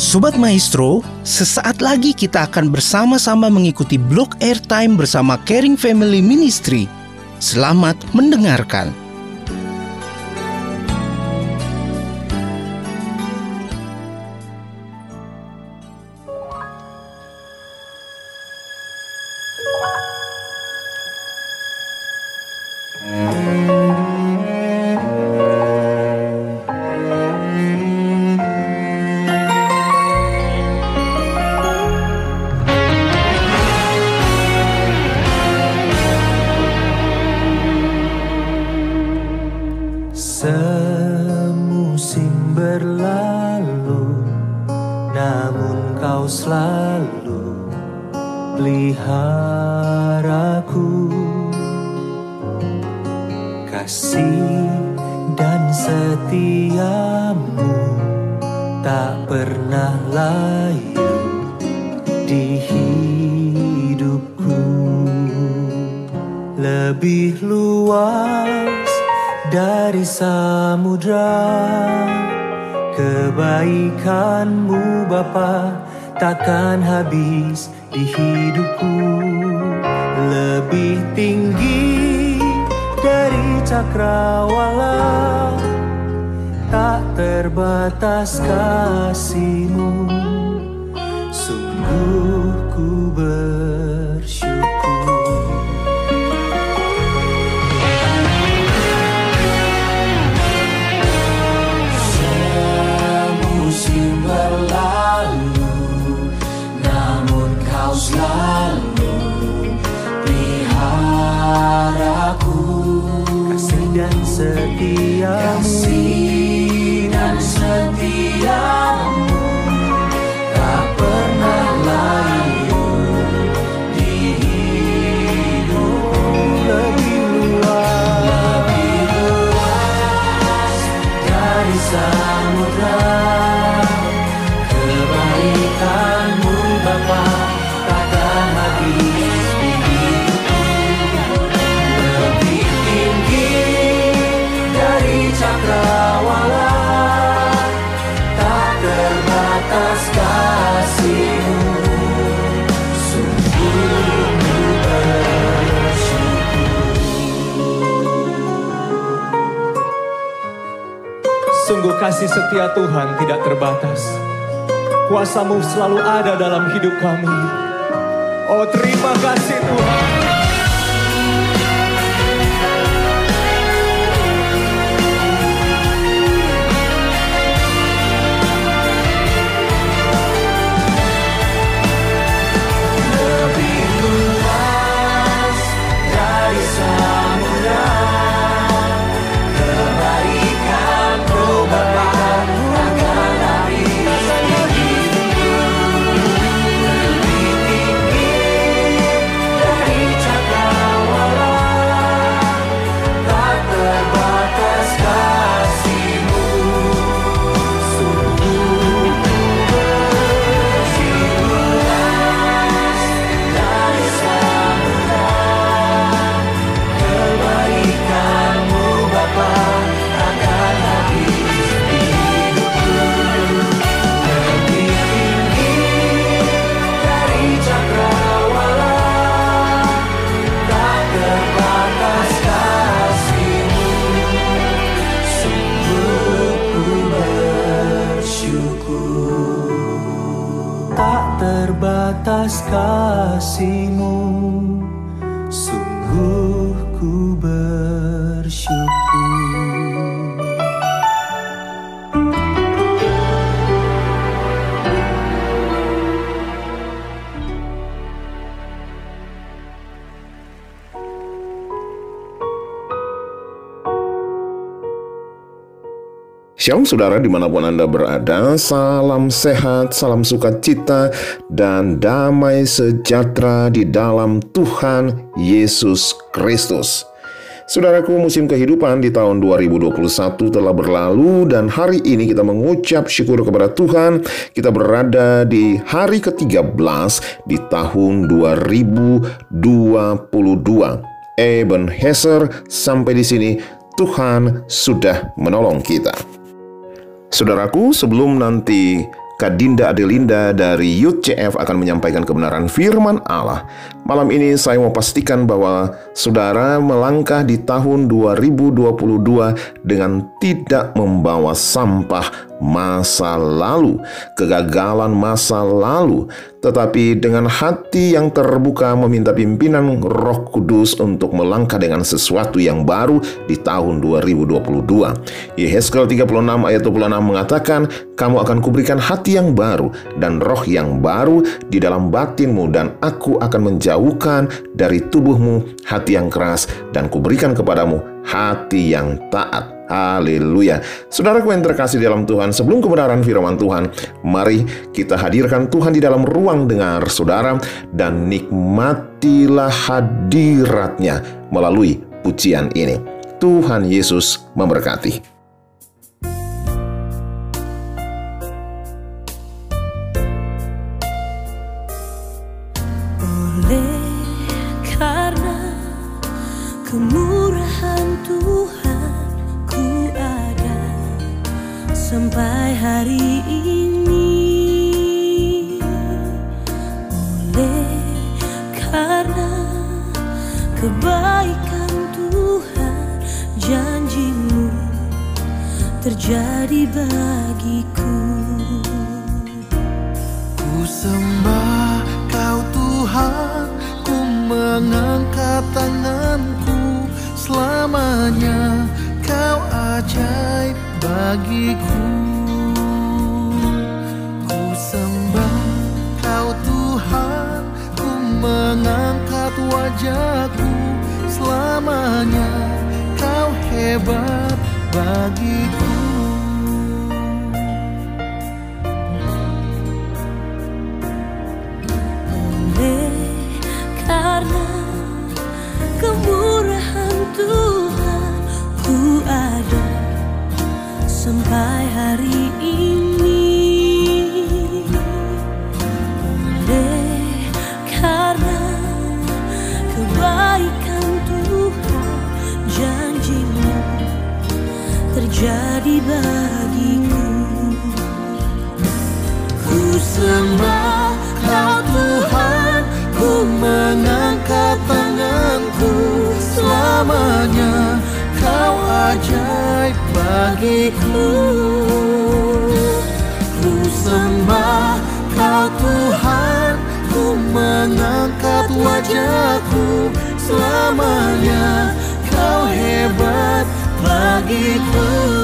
Sobat Maestro, sesaat lagi kita akan bersama-sama mengikuti blog airtime bersama Caring Family Ministry. Selamat mendengarkan. Semusim berlalu Namun kau selalu peliharaku. Kasih dan setiamu Tak pernah layu di hidupku. Lebih luas dari samudra. Kebaikanmu Bapa takkan habis di hidupku. Lebih tinggi dari cakrawala. Tak terbatas kasihmu. Sungguh ku bersyukur dan setiamu setia Tuhan tidak terbatas. Kuasamu selalu ada dalam hidup kami. Oh terima kasih Shalom saudara di mana pun Anda berada, salam sehat, salam sukacita, dan damai sejahtera di dalam Tuhan Yesus Kristus. Saudaraku, musim kehidupan di tahun 2021 telah berlalu dan hari ini kita mengucap syukur kepada Tuhan. Kita berada di hari ke-13 di tahun 2022. Ebenezer sampai di sini Tuhan sudah menolong kita. Saudaraku, sebelum nanti Kak Dinda Adelinda dari Youth CF akan menyampaikan kebenaran firman Allah. Malam ini saya mau pastikan bahwa saudara melangkah di tahun 2022 dengan tidak membawa sampah masa lalu, kegagalan masa lalu, tetapi dengan hati yang terbuka meminta pimpinan Roh Kudus untuk melangkah dengan sesuatu yang baru di tahun 2022. Yehezkel 36 ayat 26 mengatakan, "Kamu akan kuberikan hati yang baru dan roh yang baru di dalam batinmu dan aku akan menjauhkan dari tubuhmu hati yang keras dan kuberikan kepadamu hati yang taat." Haleluya. Saudaraku yang terkasih dalam Tuhan, sebelum kebenaran firman Tuhan, mari kita hadirkan Tuhan di dalam ruang dengar saudara dan nikmatilah hadiratnya melalui pujian ini. Tuhan Yesus memberkati. Bagiku. Ku sembah kau Tuhan Ku mengangkat tanganku. Selamanya kau ajaib bagiku. Ku sembah kau Tuhan Ku mengangkat wajahku. Selamanya kau hebat bagiku karena kemurahan Tuhan ku ada sampai hari ini. Oleh karena kebaikan Tuhan janjimu terjadi bagiku Ku sembah Selamanya kau ajaib bagiku. Ku sembah kau Tuhan Ku mengangkat wajahku. Selamanya kau hebat bagiku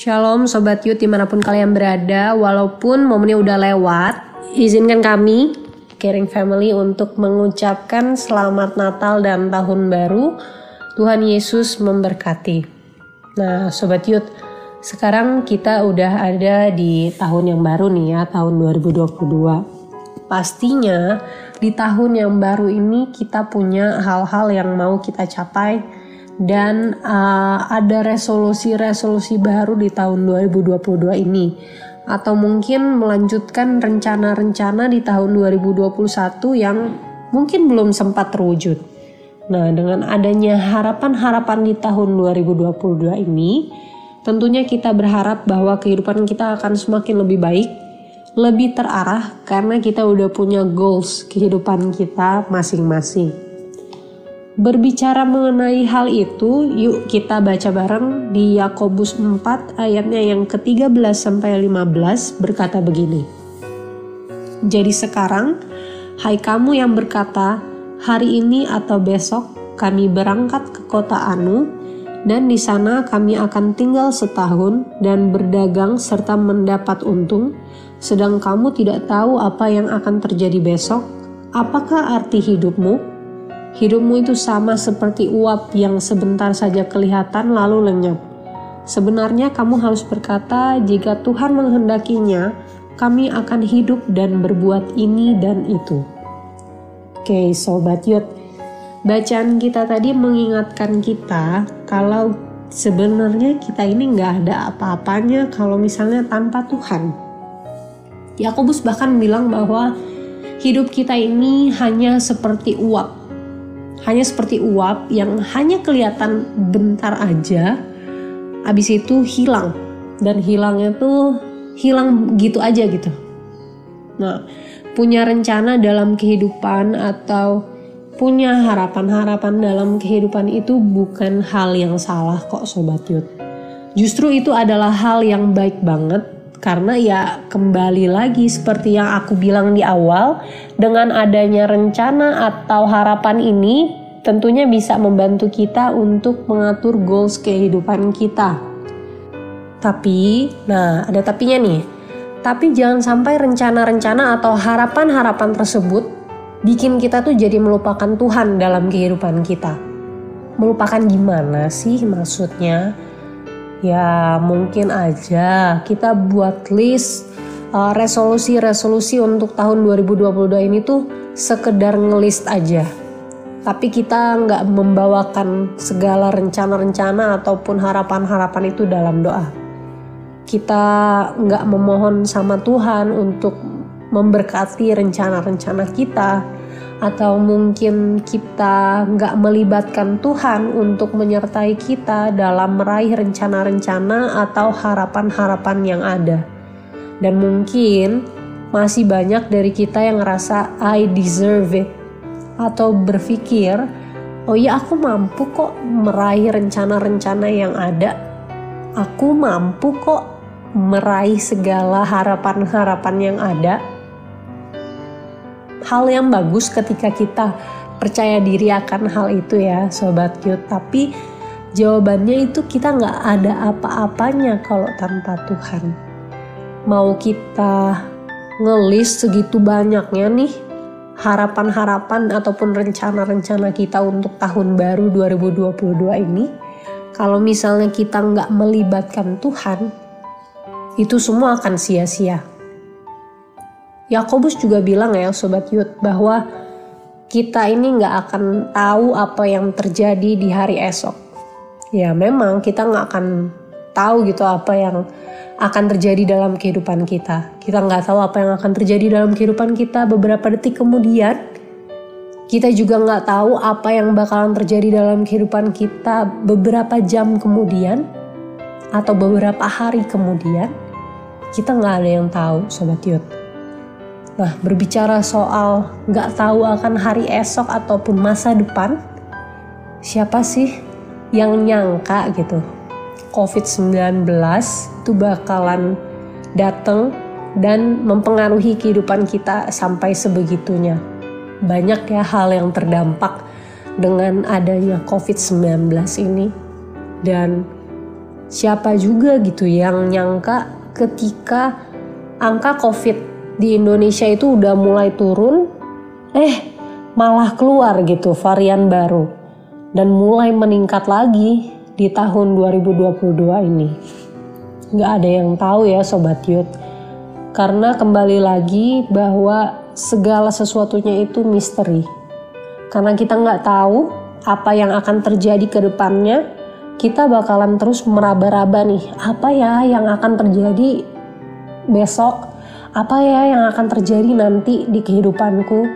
Shalom Sobat Yud di mana pun kalian berada Walaupun momennya udah lewat Izinkan kami Caring Family untuk mengucapkan Selamat Natal dan Tahun Baru. Tuhan Yesus memberkati. Nah Sobat Yud Sekarang kita udah ada di tahun yang baru nih ya Tahun 2022 Pastinya di tahun yang baru ini kita punya hal-hal yang mau kita capai dan uh, ada resolusi-resolusi baru di tahun 2022 ini atau mungkin melanjutkan rencana-rencana di tahun 2021 yang mungkin belum sempat terwujud. Nah, dengan adanya harapan-harapan di tahun 2022 ini, tentunya kita berharap bahwa kehidupan kita akan semakin lebih baik, lebih terarah karena kita udah punya goals kehidupan kita masing-masing. Berbicara mengenai hal itu, yuk kita baca bareng di Yakobus 4 ayatnya yang ke-13 sampai 15 berkata begini. Jadi sekarang, hai kamu yang berkata, hari ini atau besok kami berangkat ke kota Anu dan di sana kami akan tinggal setahun dan berdagang serta mendapat untung, sedang kamu tidak tahu apa yang akan terjadi besok. Apakah arti hidupmu? Hidupmu itu sama seperti uap yang sebentar saja kelihatan lalu lenyap. Sebenarnya kamu harus berkata, jika Tuhan menghendakinya, kami akan hidup dan berbuat ini dan itu. Oke, sobat Yud, bacaan kita tadi mengingatkan kita kalau sebenarnya kita ini nggak ada apa-apanya kalau misalnya tanpa Tuhan. Yakobus bahkan bilang bahwa hidup kita ini hanya seperti uap. Hanya seperti uap yang hanya kelihatan bentar aja, habis itu hilang. Dan hilangnya tuh hilang gitu aja gitu. Nah, punya rencana dalam kehidupan atau punya harapan-harapan dalam kehidupan itu bukan hal yang salah kok sobat Yud. Justru itu adalah hal yang baik banget karena ya kembali lagi seperti yang aku bilang di awal dengan adanya rencana atau harapan ini tentunya bisa membantu kita untuk mengatur goals kehidupan kita. Tapi, nah ada tapinya nih. Tapi jangan sampai rencana-rencana atau harapan-harapan tersebut bikin kita tuh jadi melupakan Tuhan dalam kehidupan kita. Melupakan gimana sih maksudnya? Ya mungkin aja. Kita buat list uh, resolusi-resolusi untuk tahun 2022 ini tuh sekedar ngelist aja. Tapi kita nggak membawakan segala rencana-rencana ataupun harapan-harapan itu dalam doa. Kita nggak memohon sama Tuhan untuk memberkati rencana-rencana kita atau mungkin kita nggak melibatkan Tuhan untuk menyertai kita dalam meraih rencana-rencana atau harapan-harapan yang ada. Dan mungkin masih banyak dari kita yang ngerasa I deserve it atau berpikir, oh ya aku mampu kok meraih rencana-rencana yang ada. Aku mampu kok meraih segala harapan-harapan yang ada. Hal yang bagus ketika kita percaya diri akan hal itu ya Sobat Cute. Tapi jawabannya itu kita nggak ada apa-apanya kalau tanpa Tuhan. Mau kita ngelis segitu banyaknya nih harapan-harapan ataupun rencana-rencana kita untuk tahun baru 2022 ini. Kalau misalnya kita nggak melibatkan Tuhan, itu semua akan sia-sia. Yakobus juga bilang ya Sobat Yud bahwa kita ini nggak akan tahu apa yang terjadi di hari esok. Ya memang kita nggak akan tahu gitu apa yang akan terjadi dalam kehidupan kita. Kita nggak tahu apa yang akan terjadi dalam kehidupan kita beberapa detik kemudian. Kita juga nggak tahu apa yang bakalan terjadi dalam kehidupan kita beberapa jam kemudian atau beberapa hari kemudian kita nggak ada yang tahu sobat yud nah berbicara soal nggak tahu akan hari esok ataupun masa depan siapa sih yang nyangka gitu COVID-19 itu bakalan datang dan mempengaruhi kehidupan kita sampai sebegitunya. Banyak ya hal yang terdampak dengan adanya COVID-19 ini. Dan siapa juga gitu yang nyangka ketika angka COVID di Indonesia itu udah mulai turun, eh malah keluar gitu varian baru dan mulai meningkat lagi di tahun 2022 ini. Nggak ada yang tahu ya Sobat Yud. Karena kembali lagi bahwa segala sesuatunya itu misteri. Karena kita nggak tahu apa yang akan terjadi ke depannya, kita bakalan terus meraba-raba nih apa ya yang akan terjadi besok apa ya yang akan terjadi nanti di kehidupanku?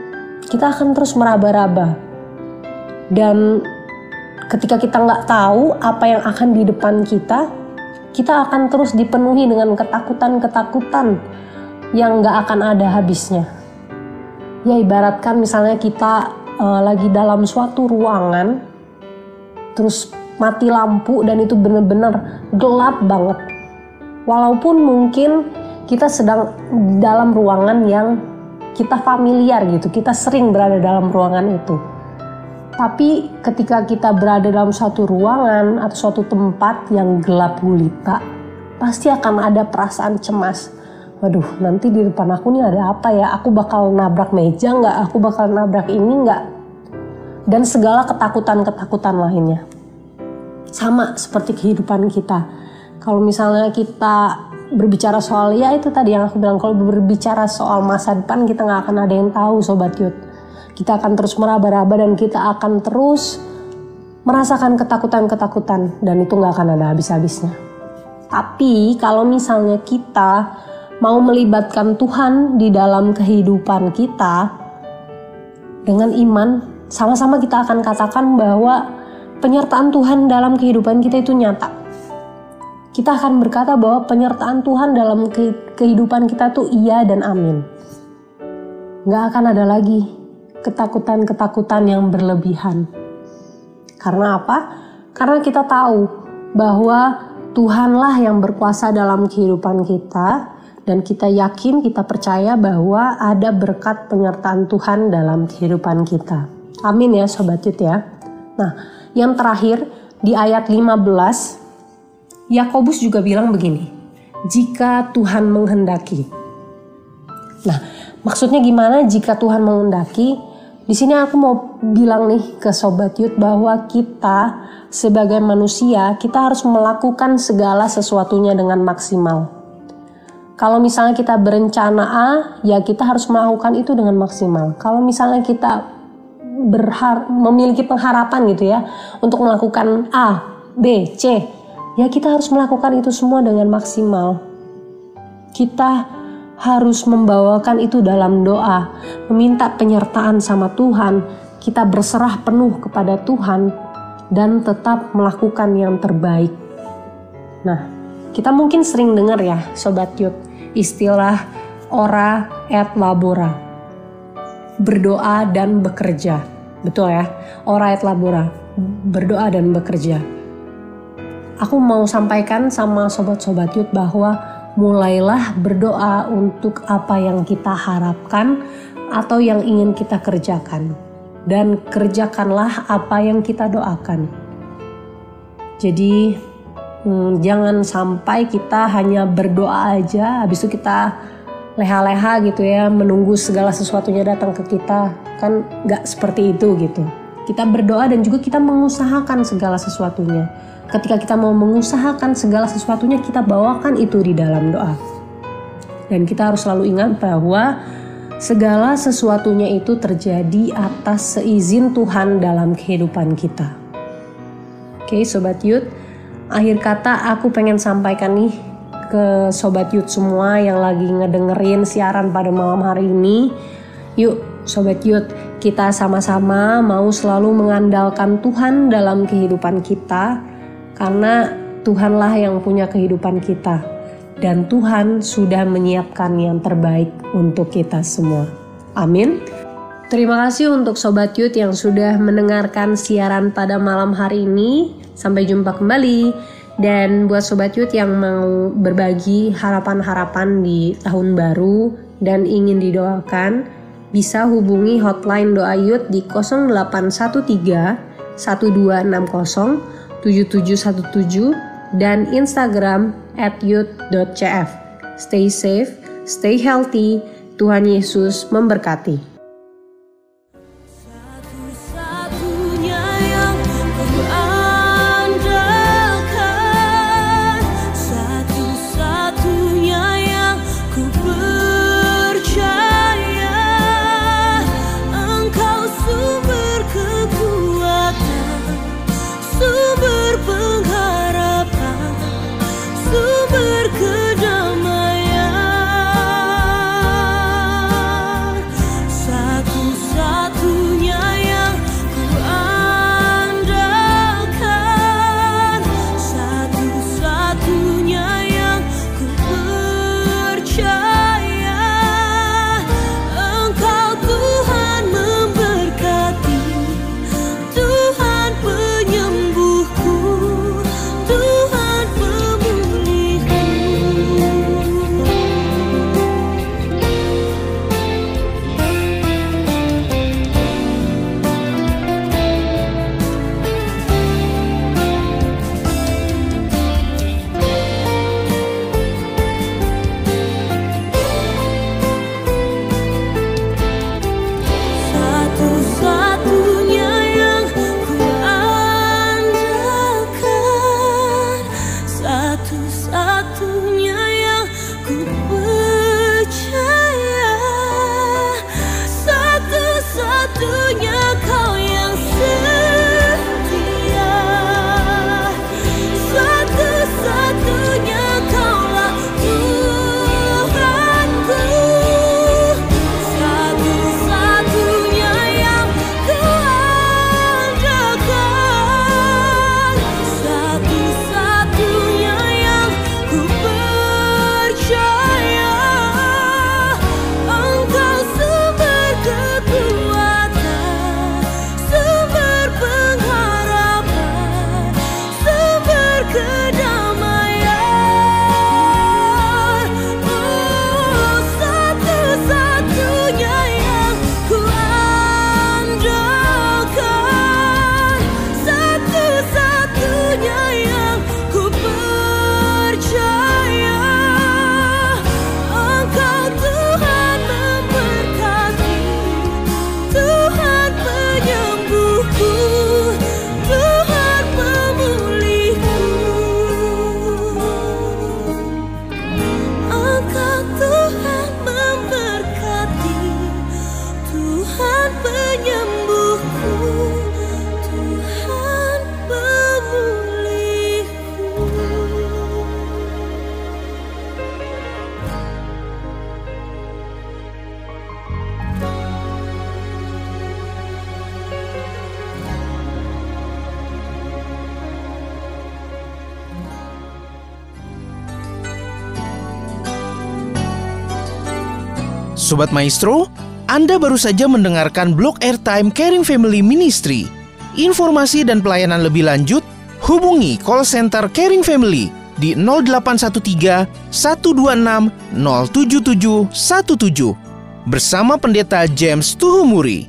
Kita akan terus meraba-raba. Dan ketika kita nggak tahu apa yang akan di depan kita kita akan terus dipenuhi dengan ketakutan-ketakutan yang nggak akan ada habisnya. Ya ibaratkan misalnya kita uh, lagi dalam suatu ruangan terus mati lampu dan itu benar-benar gelap banget. Walaupun mungkin kita sedang dalam ruangan yang kita familiar gitu. Kita sering berada dalam ruangan itu. Tapi ketika kita berada dalam suatu ruangan atau suatu tempat yang gelap gulita pasti akan ada perasaan cemas. Waduh nanti di depan aku nih ada apa ya? Aku bakal nabrak meja nggak? Aku bakal nabrak ini nggak? Dan segala ketakutan-ketakutan lainnya. Sama seperti kehidupan kita. Kalau misalnya kita berbicara soal ya itu tadi yang aku bilang kalau berbicara soal masa depan kita nggak akan ada yang tahu sobat yud kita akan terus meraba-raba dan kita akan terus merasakan ketakutan-ketakutan dan itu nggak akan ada habis-habisnya tapi kalau misalnya kita mau melibatkan Tuhan di dalam kehidupan kita dengan iman, sama-sama kita akan katakan bahwa penyertaan Tuhan dalam kehidupan kita itu nyata. Kita akan berkata bahwa penyertaan Tuhan dalam kehidupan kita tuh iya dan amin. Gak akan ada lagi ketakutan-ketakutan yang berlebihan. Karena apa? Karena kita tahu bahwa Tuhanlah yang berkuasa dalam kehidupan kita dan kita yakin, kita percaya bahwa ada berkat penyertaan Tuhan dalam kehidupan kita. Amin ya Sobat Yud ya. Nah, yang terakhir di ayat 15, Yakobus juga bilang begini, jika Tuhan menghendaki. Nah, maksudnya gimana jika Tuhan menghendaki? Di sini aku mau bilang nih ke Sobat Yud bahwa kita sebagai manusia, kita harus melakukan segala sesuatunya dengan maksimal kalau misalnya kita berencana A, ya kita harus melakukan itu dengan maksimal. Kalau misalnya kita berhar memiliki pengharapan gitu ya untuk melakukan A, B, C, ya kita harus melakukan itu semua dengan maksimal. Kita harus membawakan itu dalam doa, meminta penyertaan sama Tuhan, kita berserah penuh kepada Tuhan dan tetap melakukan yang terbaik. Nah, kita mungkin sering dengar ya Sobat Yud, istilah ora et labora. Berdoa dan bekerja. Betul ya? Ora et labora. Berdoa dan bekerja. Aku mau sampaikan sama Sobat-Sobat Yud bahwa mulailah berdoa untuk apa yang kita harapkan atau yang ingin kita kerjakan. Dan kerjakanlah apa yang kita doakan. Jadi hmm, jangan sampai kita hanya berdoa aja habis itu kita leha-leha gitu ya menunggu segala sesuatunya datang ke kita kan nggak seperti itu gitu kita berdoa dan juga kita mengusahakan segala sesuatunya ketika kita mau mengusahakan segala sesuatunya kita bawakan itu di dalam doa. Dan kita harus selalu ingat bahwa segala sesuatunya itu terjadi atas seizin Tuhan dalam kehidupan kita. Oke sobat youth akhir kata aku pengen sampaikan nih ke sobat Yud semua yang lagi ngedengerin siaran pada malam hari ini. Yuk sobat Yud, kita sama-sama mau selalu mengandalkan Tuhan dalam kehidupan kita karena Tuhanlah yang punya kehidupan kita dan Tuhan sudah menyiapkan yang terbaik untuk kita semua. Amin. Terima kasih untuk Sobat Yud yang sudah mendengarkan siaran pada malam hari ini. Sampai jumpa kembali. Dan buat Sobat Yud yang mau berbagi harapan-harapan di tahun baru dan ingin didoakan, bisa hubungi hotline doa Yud di 0813 1260 7717 dan Instagram at yud.cf. Stay safe, stay healthy, Tuhan Yesus memberkati. Sobat Maestro, Anda baru saja mendengarkan blog airtime Caring Family Ministry. Informasi dan pelayanan lebih lanjut, hubungi call center Caring Family di 0813 126 07717 bersama Pendeta James Tuhumuri.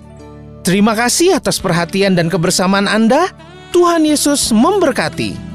Terima kasih atas perhatian dan kebersamaan Anda. Tuhan Yesus memberkati.